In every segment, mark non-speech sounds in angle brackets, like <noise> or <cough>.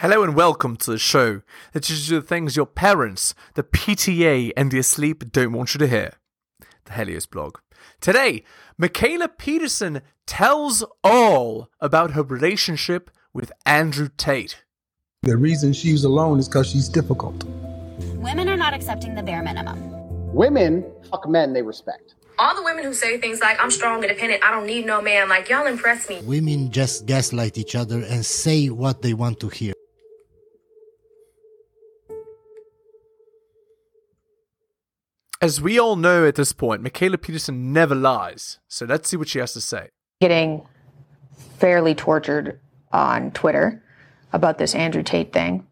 Hello and welcome to the show that teaches you the things your parents, the PTA, and the asleep don't want you to hear. The Helios blog. Today, Mikhaila Peterson tells all about her relationship with Andrew Tate. The reason she's alone is because she's difficult. Women are not accepting the bare minimum. Women fuck men they respect. All the women who say things like, I'm strong, independent, I don't need no man, like, y'all impress me. Women just gaslight each other and say what they want to hear. As we all know at this point, Mikhaila Peterson never lies. So let's see what she has to say. Getting fairly tortured on Twitter about this Andrew Tate thing.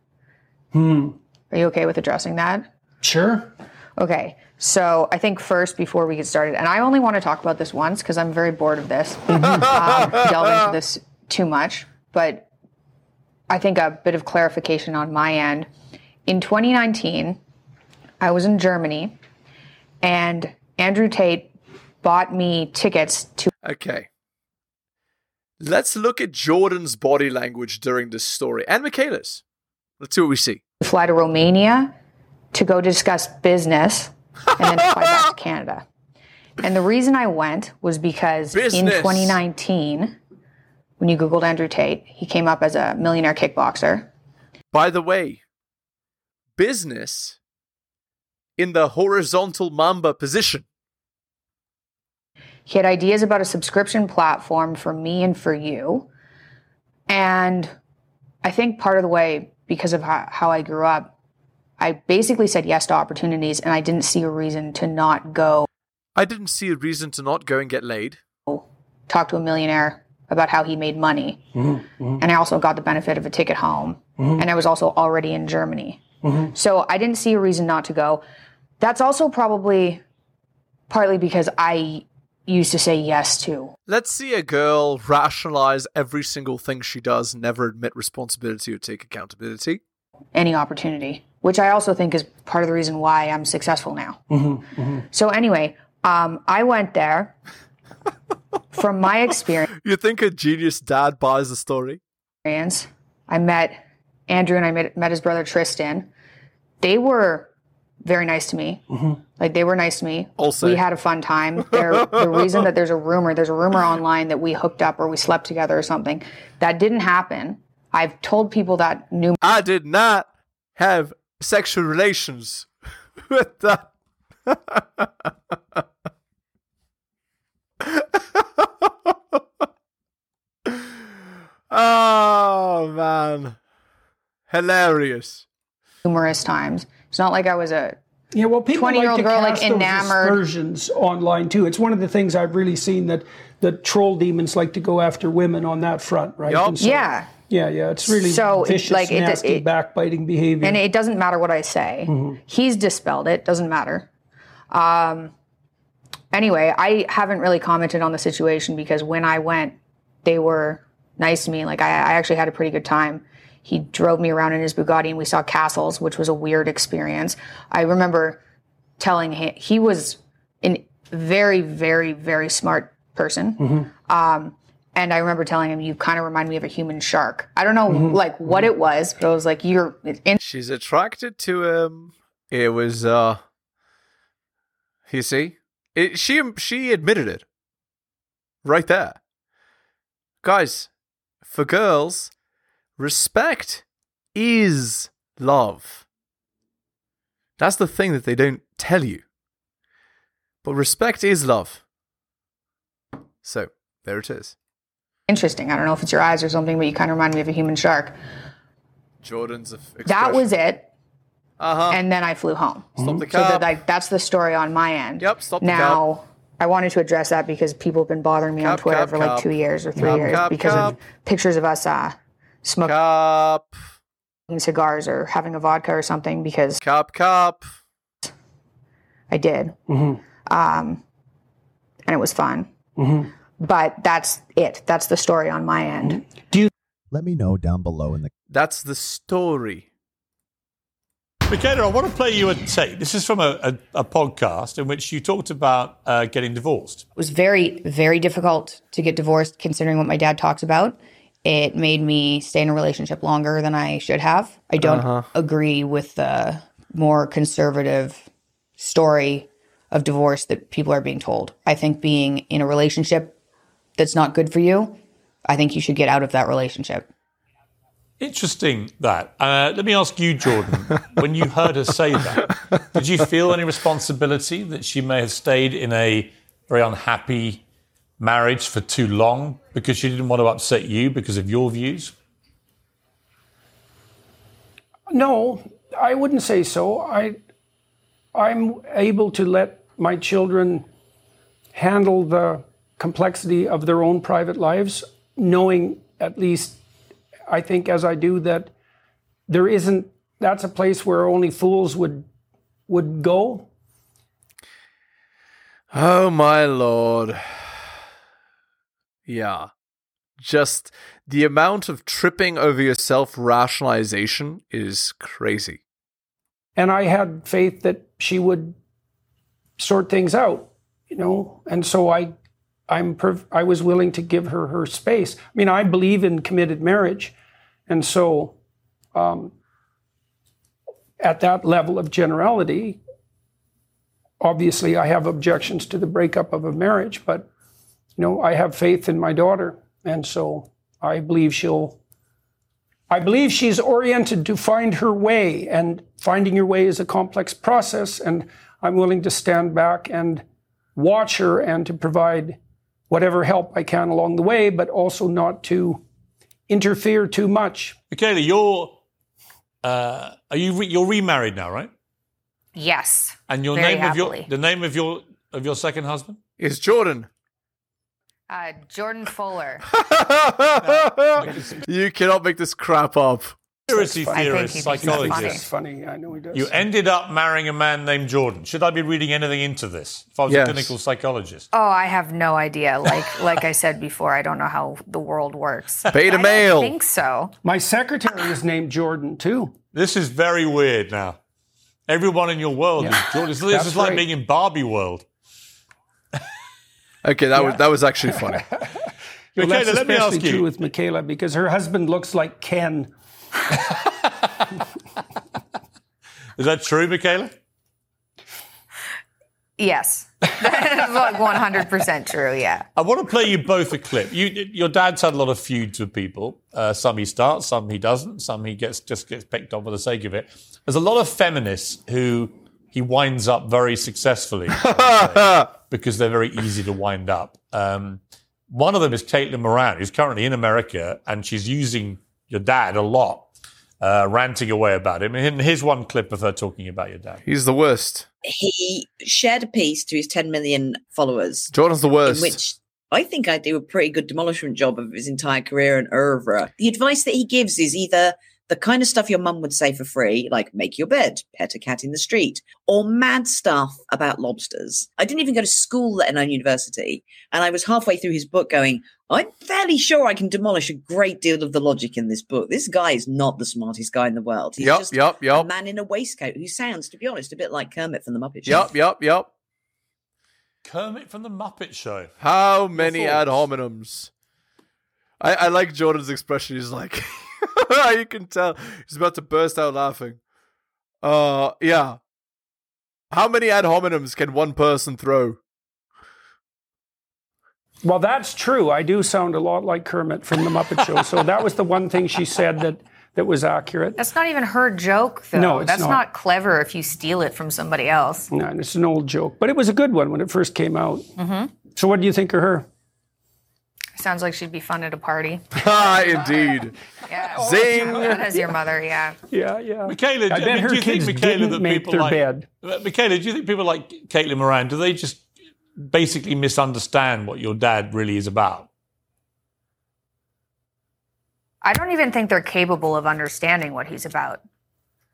Hmm. Are you okay with addressing that? Sure. Okay. So I think first, before we get started, and I only want to talk about this once because I'm very bored of this, <laughs> um, delve into this too much. But I think a bit of clarification on my end. In 2019, I was in Germany, and Andrew Tate bought me tickets to Okay. Let's look at Jordan's body language during this story and Mikhaila's. Let's see what we see. fly to Romania to go discuss business and then fly back to <laughs> Canada. And the reason I went was because in 2019, when you Googled Andrew Tate, he came up as a millionaire kickboxer. By the way, business in the horizontal mamba position. He had ideas about a subscription platform for me and for you. And I think part of the way, because of how, how I grew up, I basically said yes to opportunities and I didn't see a reason to not go I didn't see a reason to not go and get laid. talk to a millionaire about how he made money. Mm-hmm, mm-hmm. And I also got the benefit of a ticket home. Mm-hmm. And I was also already in Germany. So I didn't see a reason not to go. That's also probably partly because I used to say yes to Let's see a girl rationalize every single thing she does, never admit responsibility or take accountability. any opportunity, which I also think is part of the reason why I'm successful now. So anyway, um, I went there. <laughs> From my experience, You think a genius dad buys the story? I met Andrew and I met, met his brother Tristan. They were very nice to me. Mm-hmm. Like they were nice to me. Also- we had a fun time. There, the reason that there's a rumor, there's a rumor online that we hooked up or we slept together or something. That didn't happen. I've told people that numerous I did not have sexual relations <laughs> with that. <laughs> oh man, hilarious! numerous times. It's not like I was a Yeah, well, people 20-year-old like to girl, like, those enamored. aspersions online too. It's one of the things I've really seen that that troll demons like to go after women on that front, right? Yup. And so- yeah. yeah, yeah. It's really So, it- vicious, like, it- nasty, it- backbiting behavior. and it doesn't matter what I say. He's dispelled it. Doesn't matter. Um, anyway, I haven't really commented on the situation because when I went, they were nice to me. Like I, I actually had a pretty good time. He drove me around in his Bugatti, and we saw castles, which was a weird experience. I remember telling him he was a very, very, very smart person. Um, and I remember telling him, "You kind of remind me of a human shark." I don't know, like what it was, but I was like, "You're in." She's attracted to him. It was, uh, you see, it, she she admitted it right there, guys. For girls, respect is love. That's the thing that they don't tell you. But respect is love. So there it is. interesting. I don't know if it's your eyes or something, but you kind of remind me of a human shark. Jordan's of That was it. Uh huh. And then I flew home. Stop the So that, like, that's the story on my end. Yep, stop the Now, I wanted to address that because people have been bothering me on Twitter cab, for like two years or three Cab, years cab, because cab. of pictures of us uh, smoking Cup, cigars or having a vodka or something because cup, cup. I did. Mm-hmm. Um, and it was fun. But that's it. That's the story on my end. Do you? let me know down below in the That's the story. Mikhaila, I want to play you a tape. This is from a, a, a podcast in which you talked about uh, getting divorced. It was very, very difficult to get divorced considering what my dad talks about. It made me stay in a relationship longer than I should have. I don't Uh-huh. agree with the more conservative story of divorce that people are being told. I think being in a relationship that's not good for you, I think you should get out of that relationship. Interesting that. Uh, let me ask you, Jordan, <laughs> when you heard her say that, did you feel any responsibility that she may have stayed in a very unhappy marriage for too long because she didn't want to upset you because of your views? No, I wouldn't say so. I, I'm able to let my children handle the complexity of their own private lives, knowing at least, I think, as I do, that there isn't. That's a place where only fools would would go. Oh my lord. Yeah. Just the amount of tripping over your self rationalization is crazy. and I had faith that she would sort things out, you know, and so I, I'm perv- I was willing to give her her space. I mean, I believe in committed marriage, and so, um, at that level of generality, obviously I have objections to the breakup of a marriage, but you know, I have faith in my daughter, and so I believe she'll I believe she's oriented to find her way, and finding your way is a complex process. And I'm willing to stand back and watch her and to provide whatever help I can along the way, but also not to interfere too much. Mikhaila, you're uh, are you re- you're remarried now, right? Yes. And your Very name of your the name of your of your second husband? Is Jordan. Uh, Jordan Fuller. <laughs> you cannot make this crap up. Conspiracy funny. Think theorist, he'd be psychologist. It's funny. I know he does. You ended up marrying a man named Jordan. Should I be reading anything into this? If I was Yes. a clinical psychologist. Oh, I have no idea. Like <laughs> like I said before, I don't know how the world works. <laughs> Beta I male. don't think so. My secretary is named Jordan too. This is very weird now. Everyone in your world Yeah. is Jordan. This That's is like right. being in Barbie world. Okay, that was that was actually funny. <laughs> Well, Mikhaila, that's let me especially ask you. true with Mikhaila because her husband looks like Ken. Is that true, Mikhaila? Yes. That's like 100% true, yeah. I want to play you both a clip. You, your dad's had a lot of feuds with people. Uh, some he starts, some he doesn't, some he gets just gets picked on for the sake of it. There's a lot of feminists who he winds up very successfully <laughs> because they're very easy to wind up. Um, one of them is Caitlin Moran, who's currently in America, and she's using your dad a lot, uh, ranting away about him. And here's one clip of her talking about your dad. He's the worst. he shared a piece to his 10 million followers Jordan's the worst. in which I think I do a pretty good demolishment job of his entire career and oeuvre. The advice that he gives is either the kind of stuff your mum would say for free, like make your bed, pet a cat in the street, or mad stuff about lobsters. I didn't even go to school, let alone university. And I was halfway through his book going, I'm fairly sure I can demolish a great deal of the logic in this book. This guy is not the smartest guy in the world. He's Yup, just yup, a man in a waistcoat who sounds, to be honest, a bit like Kermit from the Muppet Show. Yup, yup, yup. Kermit from the Muppet Show. How many ad thoughts? hominems? I, I like Jordan's expression. He's like, <laughs> <laughs> you can tell he's about to burst out laughing. Uh, yeah. How many ad hominems can one person throw? Well, that's true. I do sound a lot like Kermit from the Muppet Show. So that was the one thing she said that that was accurate. That's not even her joke, though. No, it's That's not. not. clever if you steal it from somebody else. No, and it's an old joke, but it was a good one when it first came out. So, what do you think of her? Sounds like she'd be fun at a party. <laughs> Ah, indeed. Yeah. Zing. As your mother, yeah. Yeah, yeah. Mikhaila, I do- mean, do you think, Mikhaila, didn't that make people their like, bed. Uh, Mikhaila, do you think people like Caitlin Moran, do they just basically misunderstand what your dad really is about? I don't even think they're capable of understanding what he's about.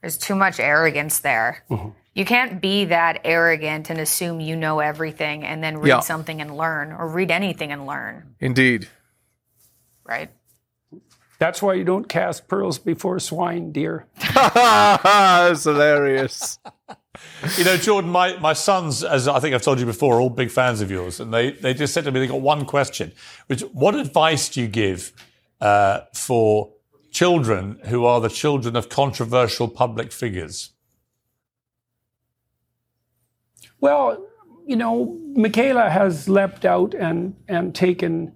There's too much arrogance there. Mm-hmm. You can't be that arrogant and assume you know everything and then read Yeah. something and learn or read anything and learn, Indeed. right? That's why you don't cast pearls before swine, dear. <laughs> That's hilarious. <laughs> You know, Jordan, my, my sons, as I think I've told you before, are all big fans of yours. And they, they just said to me, they got one question, which what advice do you give uh, for children who are the children of controversial public figures? Well, you know, Mikhaila has leapt out and and taken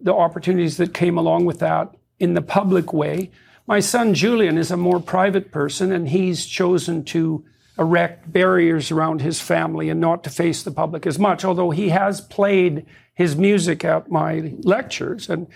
the opportunities that came along with that in the public way. My son Julian is a more private person, and he's chosen to erect barriers around his family and not to face the public as much. Although he has played his music at my lectures and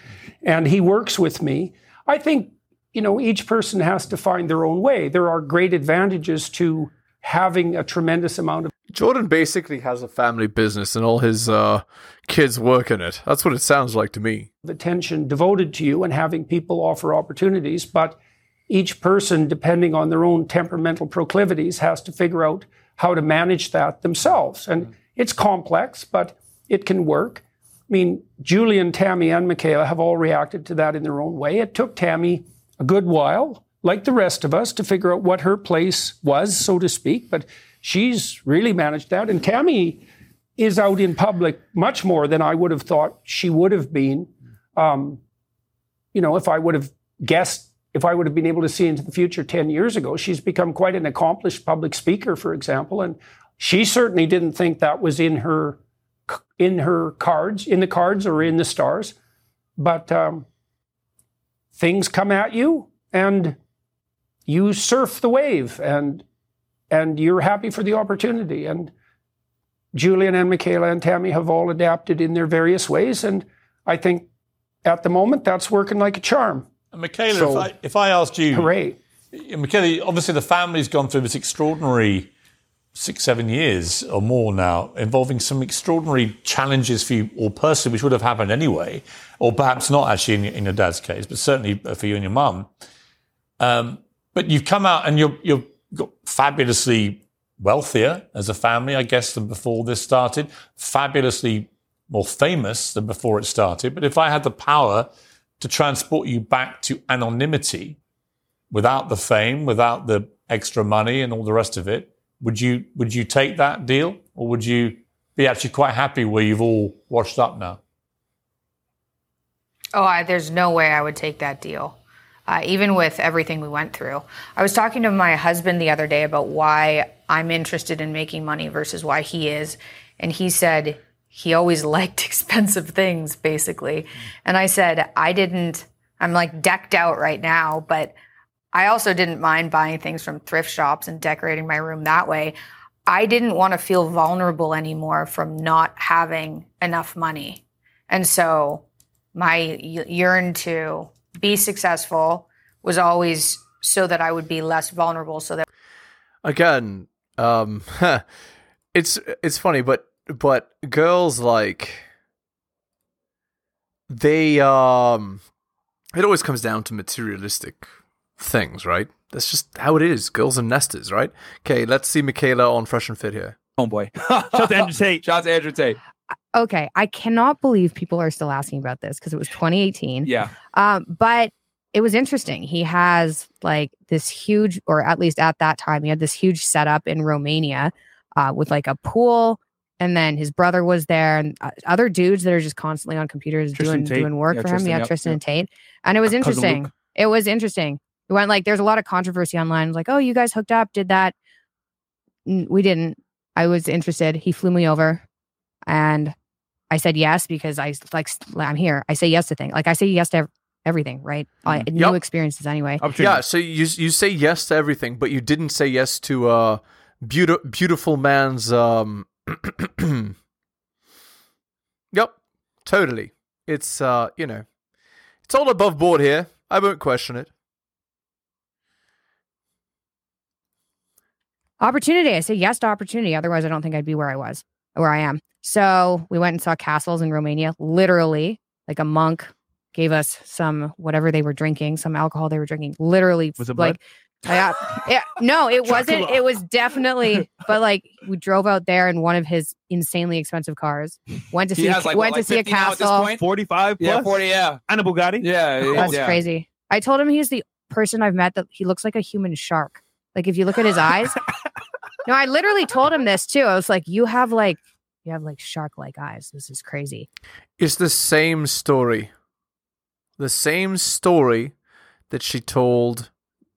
and he works with me. I think you know each person has to find their own way. There are great advantages to having a tremendous amount of Jordan basically has a family business and all his uh, kids work in it. That's what it sounds like to me. attention devoted to you and having people offer opportunities. But each person, depending on their own temperamental proclivities, has to figure out how to manage that themselves. And it's complex, but it can work. I mean, Julian, Tammy, and Mikhaila have all reacted to that in their own way. It took Tammy a good while, like the rest of us, to figure out what her place was, so to speak. But she's really managed that. And Tammy is out in public much more than I would have thought she would have been. Um, you know, if I would have guessed, if I would have been able to see into the future 10 years ago, she's become quite an accomplished public speaker, for example. And she certainly didn't think that was in her in her cards, in the cards or in the stars. But um, things come at you and you surf the wave and and you're happy for the opportunity. And Julian and Mikhaila and Tammy have all adapted in their various ways. And I think at the moment that's working like a charm. And Mikhaila, So- if, I, if I asked you, Hooray. Mikhaila, obviously the family's gone through this extraordinary six, seven years or more now, involving some extraordinary challenges for you all personally, which would have happened anyway, or perhaps not actually in, your- in your dad's case, but certainly for you and your mum. Um, but you've come out and you're you're got fabulously wealthier as a family, I guess, than before this started. Fabulously more famous than before it started. But if I had the power to transport you back to anonymity, without the fame, without the extra money and all the rest of it, would you would you take that deal, or would you be actually quite happy where you've all washed up now? Oh, I, there's no way I would take that deal. Uh, even with everything we went through. I was talking to my husband the other day about why I'm interested in making money versus why he is. And he said he always <laughs> liked expensive things, basically. And I said, I didn't, I'm like decked out right now, but I also didn't mind buying things from thrift shops and decorating my room that way. I didn't want to feel vulnerable anymore from not having enough money. And so my yearn to be successful was always so that I would be less vulnerable so that Again, um, <laughs> it's it's funny, but but girls like they um, it always comes down to materialistic things, right? That's just how it is. Girls are nesters, right? Okay, let's see Mikhaila on Fresh and Fit here. Homeboy. Shout out to Andrew Tate. Shout out to Andrew Tate. Okay, I cannot believe people are still asking about this because it was 2018. Yeah. Um, but it was interesting. He has like this huge, or at least at that time, he had this huge setup in Romania uh, with like a pool, and then his brother was there, and uh, other dudes that are just constantly on computers Tristan doing Tate. doing work Yeah, for Tristan, him. Yeah, yep, Tristan yep. and Tate, and it was Uh, interesting. It was interesting. It went like there's a lot of controversy online. Like, oh, you guys hooked up, did that? We didn't. I was interested. He flew me over, and I said yes because I like I'm here. I say yes to things. Like I say yes to ev- everything, right? I, Mm-hmm. new Yep. experiences anyway. Yeah, so you you say yes to everything, but you didn't say yes to uh beautiful beautiful man's um <clears throat> Yep, totally. It's uh, you know, it's all above board here. I won't question it. Opportunity. I say yes to opportunity. Otherwise, I don't think I'd be where I was, where I am. So we went and saw castles in Romania. Literally, like a monk gave us some whatever they were drinking, some alcohol they were drinking. Literally, Was it like. Yeah, yeah, no, it <laughs> wasn't. It was definitely, <laughs> but like we drove out there in one of his insanely expensive cars. Went to He see, a, has, like, went what, to like see a 50 now at this castle. point? 45 Yeah, 40, yeah. And a Bugatti? Yeah. yeah, That's yeah. crazy. I told him he's the person I've met that he looks like a human shark. Like if you look at his eyes. <laughs> no, I literally told him this too. I was like, you have like you have like shark like eyes. This is crazy. It's the same story the same story that she told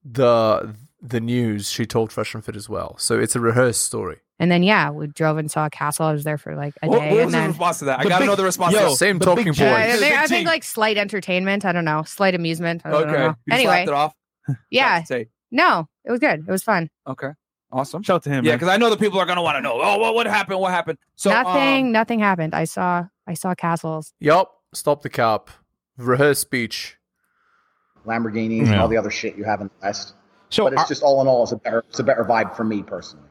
the the news. She told Fresh and Fit as well. So it's a rehearsed story. And then yeah, we drove and saw a castle. I was there for like a What, day, what and was the then response to that? I The gotta big- know the response. Yo, to that. same talking point. Yeah, I think, I think like slight entertainment. I don't know, slight amusement. I don't Okay. know. You Anyway, it off. yeah, Say, no, it was good. It was fun. okay. Awesome. Shout out to him. Yeah, because I know the people are gonna want to know. Oh, what, what happened? What happened? So nothing, um, nothing happened. I saw, I saw castles. Yep. Stop the cap. Rehearsed speech. Lamborghinis and all the other shit you have in the West. So but it's are- just all in all, it's a better, it's a better vibe for me personally.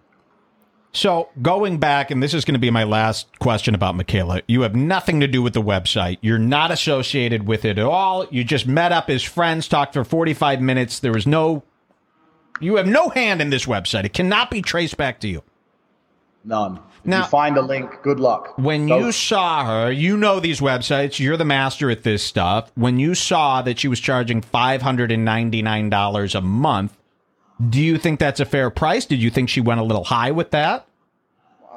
So going back, and this is going to be my last question about Mikhaila. You have nothing to do with the website. You're not associated with it at all. You just met up as friends, talked for 45 minutes. There was no, you have no hand in this website. It cannot be traced back to you. None. If Now- you find a link, good luck. When Go- you saw her, you know these websites. You're the master at this stuff. When you saw that she was charging $599 a month, do you think that's a fair price? Did you think she went a little high with that?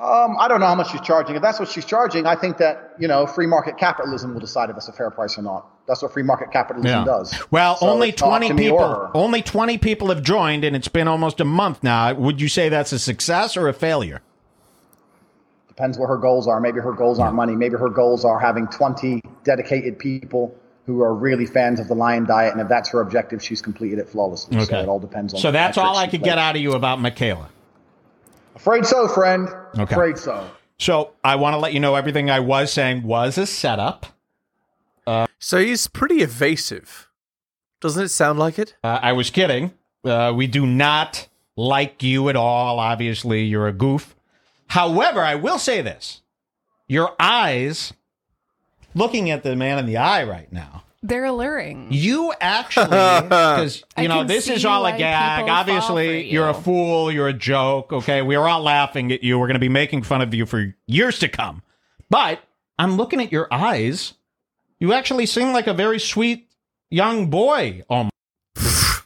Um, I don't know how much she's charging. If that's what she's charging, I think that you know free market capitalism will decide if it's a fair price or not. That's what free market capitalism does. Well, So only it's not up 20 to me or people only 20 people have joined and it's been almost a month now. Would you say that's a success or a failure? Depends what her goals are. Maybe her goals aren't money. Maybe her goals are having 20 dedicated people who are really fans of the lion diet. And if that's her objective, she's completed it flawlessly. So it all depends on. So that's all I could get out of you about Mikhaila. Afraid so, friend. Okay. Afraid so. So I want to let you know everything I was saying was a setup. So he's pretty evasive. Doesn't it sound like it? Uh, I was kidding. Uh, we do not like you at all. Obviously, you're a goof. However, I will say this: your eyes, looking at the man in the eye right now, They're alluring. you actually, <laughs> because you know this is all a gag. Obviously, for you're a fool. You're a joke. Okay, we are all laughing at you. We're going to be making fun of you for years to come. But I'm looking at your eyes. You actually seem like a very sweet young boy. Oh <laughs>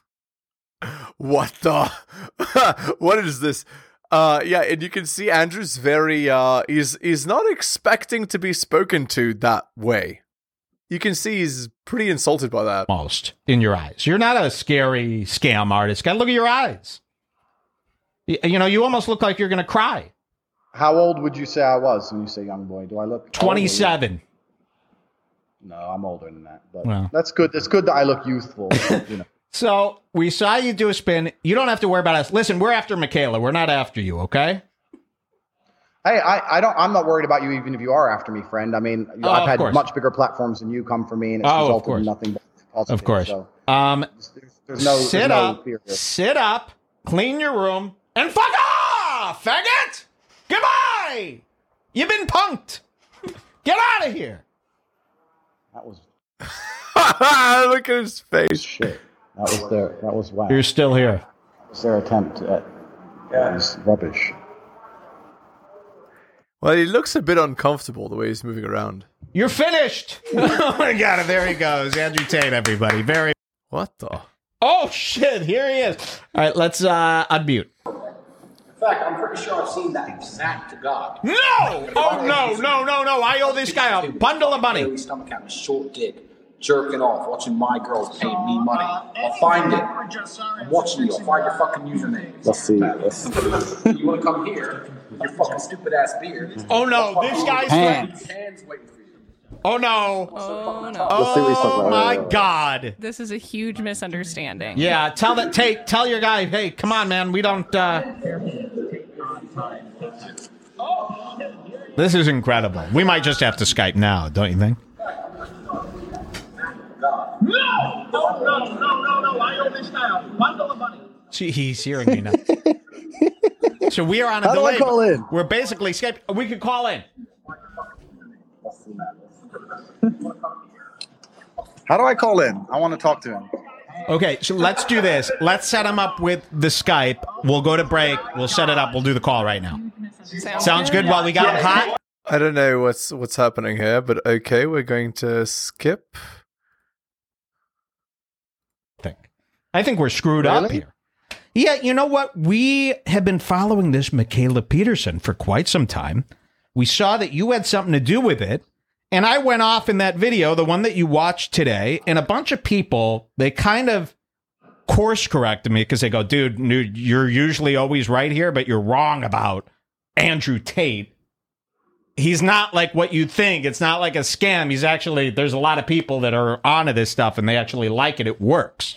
What the? <laughs> what is this? Uh, yeah, and you can see Andrew's very. Uh, he's he's not expecting to be spoken to that way. You can see he's pretty insulted by that. almost in your eyes. You're not a scary scam artist. Guy, look at your eyes. Y- You know, you almost look like you're going to cry. How old would you say I was when you say young boy? Do I look older? 27. No, I'm older than that. But Well. that's good. It's good that I look youthful. <laughs> you know. So we saw you do a spin. You don't have to worry about us. Listen, we're after Mikhaila. We're not after you, okay? Hey, I, I don't. I'm not worried about you, even if you are after me, friend. I mean, Oh, I've had much bigger platforms than you come for me, and it's Oh, of resulted course. in nothing but positive. Of course. So Um, there's no, sit there's no up, sit up, clean your room, and fuck off, faggot! Goodbye! You've been punked. <laughs> Get out of here. That was <laughs> Look at his face. shit. That was their. That was wow. You're still here. That was their attempt at. That was rubbish. Well, he looks a bit uncomfortable the way he's moving around. You're finished. <laughs> oh my god, there he goes. Andrew Tate, everybody. Very What the? Oh shit, here he is. All right, let's uh unmute. In fact, I'm pretty sure I've seen that exact guy. No! Oh no, no, no, no. I owe this guy a bundle of money. Stomach out, and a short dick, jerking off, watching my girls pay me money. I'll find it. I'm watching you. I'll find your fucking username. Let's see. <laughs> You want to come here? with Your fucking stupid ass beard. Oh no, this guy's hands. hands waiting for you. Oh no. Oh no. Let's see what he's talking Oh my god. This is a huge misunderstanding. Yeah, tell that Tate, tell your guy, hey, come on, man. We don't uh This is incredible. We might just have to Skype now, don't you think? No! No, no, no, no, no. I owe this now. Bundle of money. See, he's hearing me now. so we are on a How do I delay. call in? We're basically Skype. We could call in. How do I call in? I want to talk to him. Okay, so let's do this. Let's set him up with the Skype. We'll go to break. We'll set it up. We'll do the call right now. Sounds good while we got him hot? I don't know what's what's happening here, but okay, we're going to skip. Think. I think we're screwed up here. Yeah, you know what? We have been following this Mikhaila Peterson for quite some time. We saw that you had something to do with it, And I went off in that video, the one that you watched today, and a bunch of people, they kind of course corrected me because they go, dude, you're usually always right here, but you're wrong about Andrew Tate. He's not like what you think. It's not like a scam. He's actually, there's a lot of people that are onto this stuff and they actually like it. It works.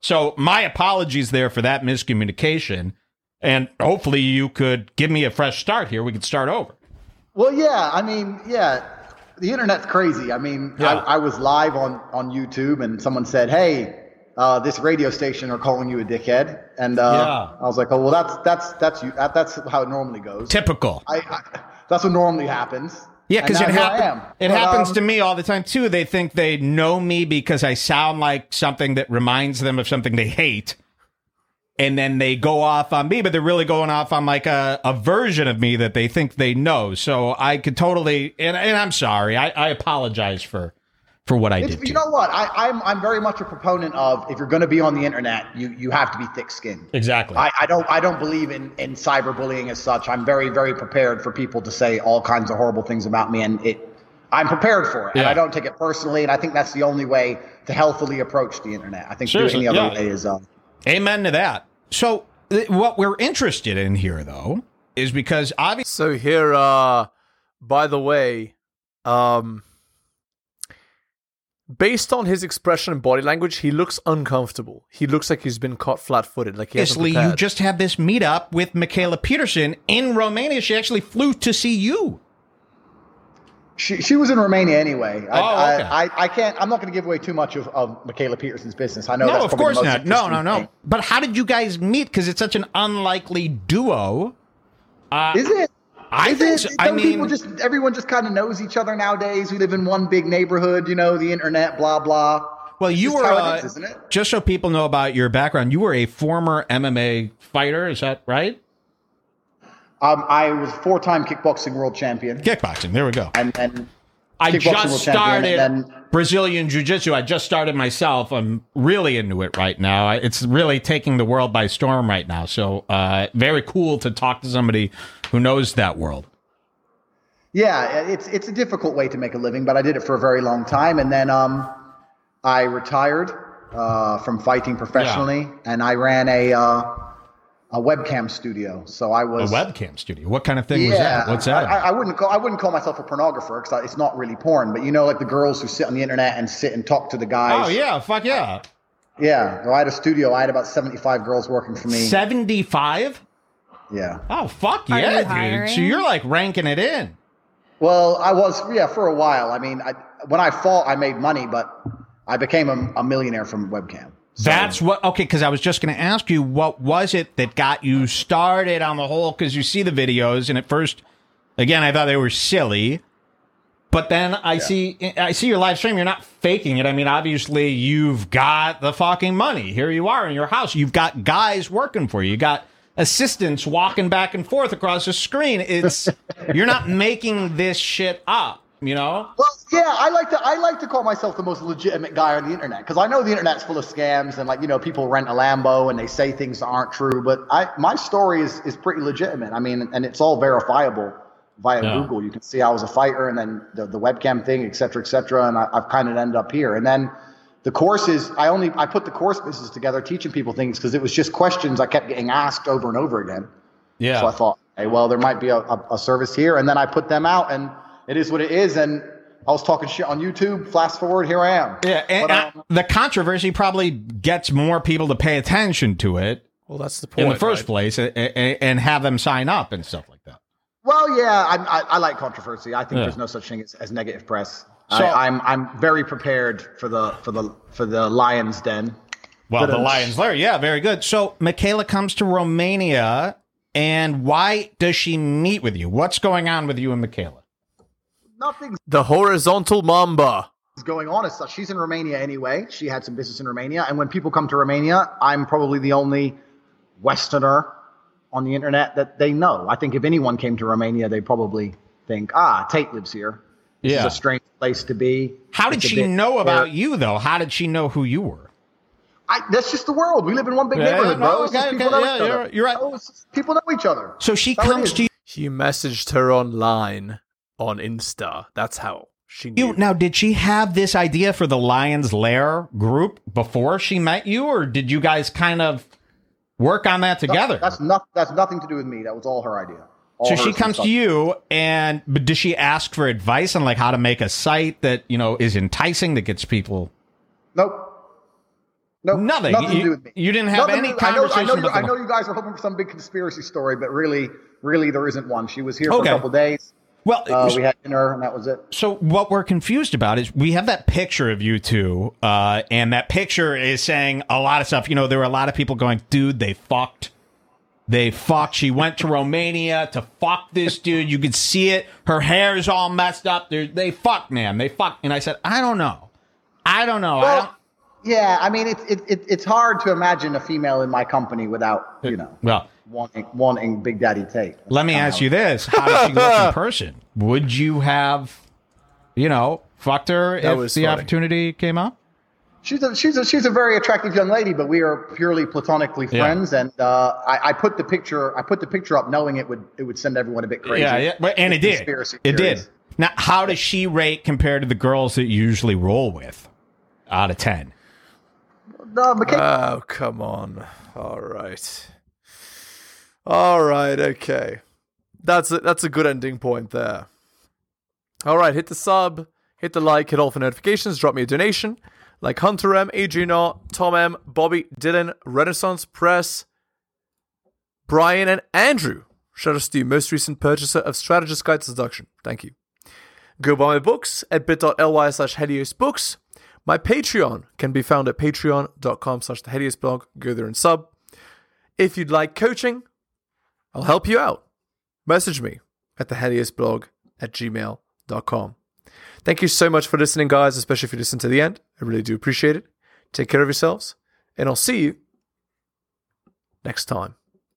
So my apologies there for that miscommunication. And hopefully you could give me a fresh start here. We could start over. Well, yeah. I mean, yeah. The internet's crazy. I mean, Yeah. I, I was live on on YouTube, and someone said, "Hey, uh, this radio station are calling you a dickhead," and uh, I was like, "Oh, well, that's that's that's you. That, that's how it normally goes. Typical. I, I that's what normally happens. Yeah, because it happens. It But, happens um, to me all the time too. They think they know me because I sound like something that reminds them of something they hate, and then they go off on me, but they're really going off on like a, a version of me that they think they know. So I could totally, and, and I'm sorry. I, I apologize for for what I It's, did. you know what? I, I'm I'm very much a proponent of if you're going to be on the internet, you you have to be thick-skinned. Exactly. I, I don't I don't believe in in cyberbullying as such. I'm very very prepared for people to say all kinds of horrible things about me, and it I'm prepared for it, and I don't take it personally. And I think that's the only way to healthily approach the internet. I think Seriously, any other yeah. way is uh, Amen to that. So th- what we're interested in here, though, is because obviously. So here, uh, by the way, um, based on his expression and body language, he looks uncomfortable. He looks like he's been caught flat-footed. Like Obviously, you just had this meetup with Mikhaila Peterson in Romania. She actually flew to see you. She, she was in Romania anyway. I, Oh, okay. I, I, I can't. I'm not going to give away too much of, of Mikhaila Peterson's business. I know. No, of course not. No, no, no. thing. But how did you guys meet? Because it's such an unlikely duo. Uh, Is it? I Is think so. Some I mean, people just everyone just kind of knows each other nowadays. We live in one big neighborhood. You know, the internet, blah blah. well, you just were, uh, is, just so people know about your background, you were a former MMA fighter. Is that right? Um, I was four-time kickboxing world champion. Kickboxing. There we go. And then I just started then Brazilian Jiu Jitsu. I just started myself. I'm really into it right now. It's really taking the world by storm right now. So, uh, very cool to talk to somebody who knows that world. Yeah, it's it's a difficult way to make a living, but I did it for a very long time, and then um, I retired uh, from fighting professionally, and I ran a uh, a webcam studio. So I was a webcam studio. What kind of thing was that? What's that? I, I wouldn't call I wouldn't call myself a pornographer because it's not really porn, but you know, like the girls who sit on the internet and sit and talk to the guys. oh, yeah. Fuck yeah. yeah. So I had a studio. I had about seventy five girls working for me. 75? Yeah. Oh, fuck Are yeah, dude. hiring? So you're like ranking it in. Well, I was yeah for a while. I mean, I, when I fought, I made money, but I became a, a millionaire from webcam. That's what, okay, because I was just going to ask you, what was it that got you started on the whole? Because you see the videos, and at first, again, I thought they were silly. But then I see I see your live stream. You're not faking it. I mean, obviously, you've got the fucking money. Here you are in your house. You've got guys working for you. You got assistants walking back and forth across the screen. It's <laughs> you're not making this shit up. You know? Well, yeah, I like to I like to call myself the most legitimate guy on the internet because I know the internet's full of scams and like you know people rent a Lambo and they say things that aren't true. But I my story is is pretty legitimate. I mean, and it's all verifiable via Yeah. Google. You can see I was a fighter and then the, the webcam thing, et cetera, et cetera. And I, I've kind of ended up here. And then the courses, I only I put the course business together, teaching people things because it was just questions I kept getting asked over and over again. Yeah. So I thought, hey, well, there might be a, a, a service here. And then I put them out, and it is what it is. And I was talking shit on YouTube. Fast forward, here I am. Yeah, and But, um, uh, the controversy probably gets more people to pay attention to it. Well, that's the point in the point, first right? place, a- a- and have them sign up and stuff like that. well, yeah, I, I, I like controversy. I think Yeah. there's no such thing as, as negative press. So- I, I'm I'm very prepared for the for the for the lion's den. Well, But, the uh, Lions Lair, yeah, very good. So Mikhaila comes to Romania, and why does she meet with you? What's going on with you and Mikhaila? Nothing's The horizontal mamba. Is going on as such. She's in Romania anyway. She had some business in Romania, and when people come to Romania, I'm probably the only Westerner on the internet that they know. I think if anyone came to Romania, they probably think, ah, Tate lives here. This Yeah. is a strange place to be. How did It's a she bit- know about you, though? How did she know who you were? I, that's just the world. We live in one big Yeah, neighborhood, no, bro. It's okay, people okay, know yeah, each other. you're- you're right. It's just people know each other. So she That's how it comes to you. He messaged her online on Insta. That's how She knew. You now did she have this idea for the Lions Lair group before she met you, or did you guys kind of work on that together? That's not. That's nothing to do with me. That was all her idea. All so hers she comes stuff. to you, and but does she ask for advice on like how to make a site that you know is enticing that gets people? Nope. Nope. Nothing. Nothing You- to do with me. you didn't have Nothing any to do- I know, I know, you, I know you guys are hoping for some big conspiracy story, but really, really, there isn't one. She was here for a couple days. Well, uh, we had dinner, and that was it. So what we're confused about is we have that picture of you two, uh, and that picture is saying a lot of stuff. You know, there were a lot of people going, "Dude, they fucked." They fucked. She went to Romania to fuck this dude. You could see it. Her hair is all messed up. They're, they fucked, man. They fucked. And I said, I don't know. I don't know. I Well, don't. Yeah, I mean, it's it, it, it's hard to imagine a female in my company without you know Well, wanting wanting Big Daddy Tate. let me ask you this: How does she look in <laughs> person? Would you have, you know, fucked her That if was the funny. opportunity came up? She's a she's a she's a very attractive young lady, but we are purely platonically Yeah. friends. And uh, I, I put the picture I put the picture up knowing it would it would send everyone a bit crazy. Yeah, yeah, but- and it did. Conspiracy It theories. did. Now, how does she rate compared to the girls that you usually roll with? Out of ten. No, Oh, come on. All right. All right, okay. That's a, that's a good ending point there. All right, hit the sub, hit the like, hit all for notifications, drop me a donation. Like Hunter M, Adrian R, Tom M, Bobby, Dylan, Renaissance Press, Brian, and Andrew. Shout out to you, most recent purchaser of Strategist Guide to Seduction. Thank you. Go buy my books at bit.ly slash Helios Books. My Patreon can be found at patreon.com slash the Helios blog. Go there and sub. If you'd like coaching, I'll help you out. Message me at the Helios blog at gmail.com. Thank you so much for listening, guys, especially if you listen to the end. I really do appreciate it. Take care of yourselves, and I'll see you next time.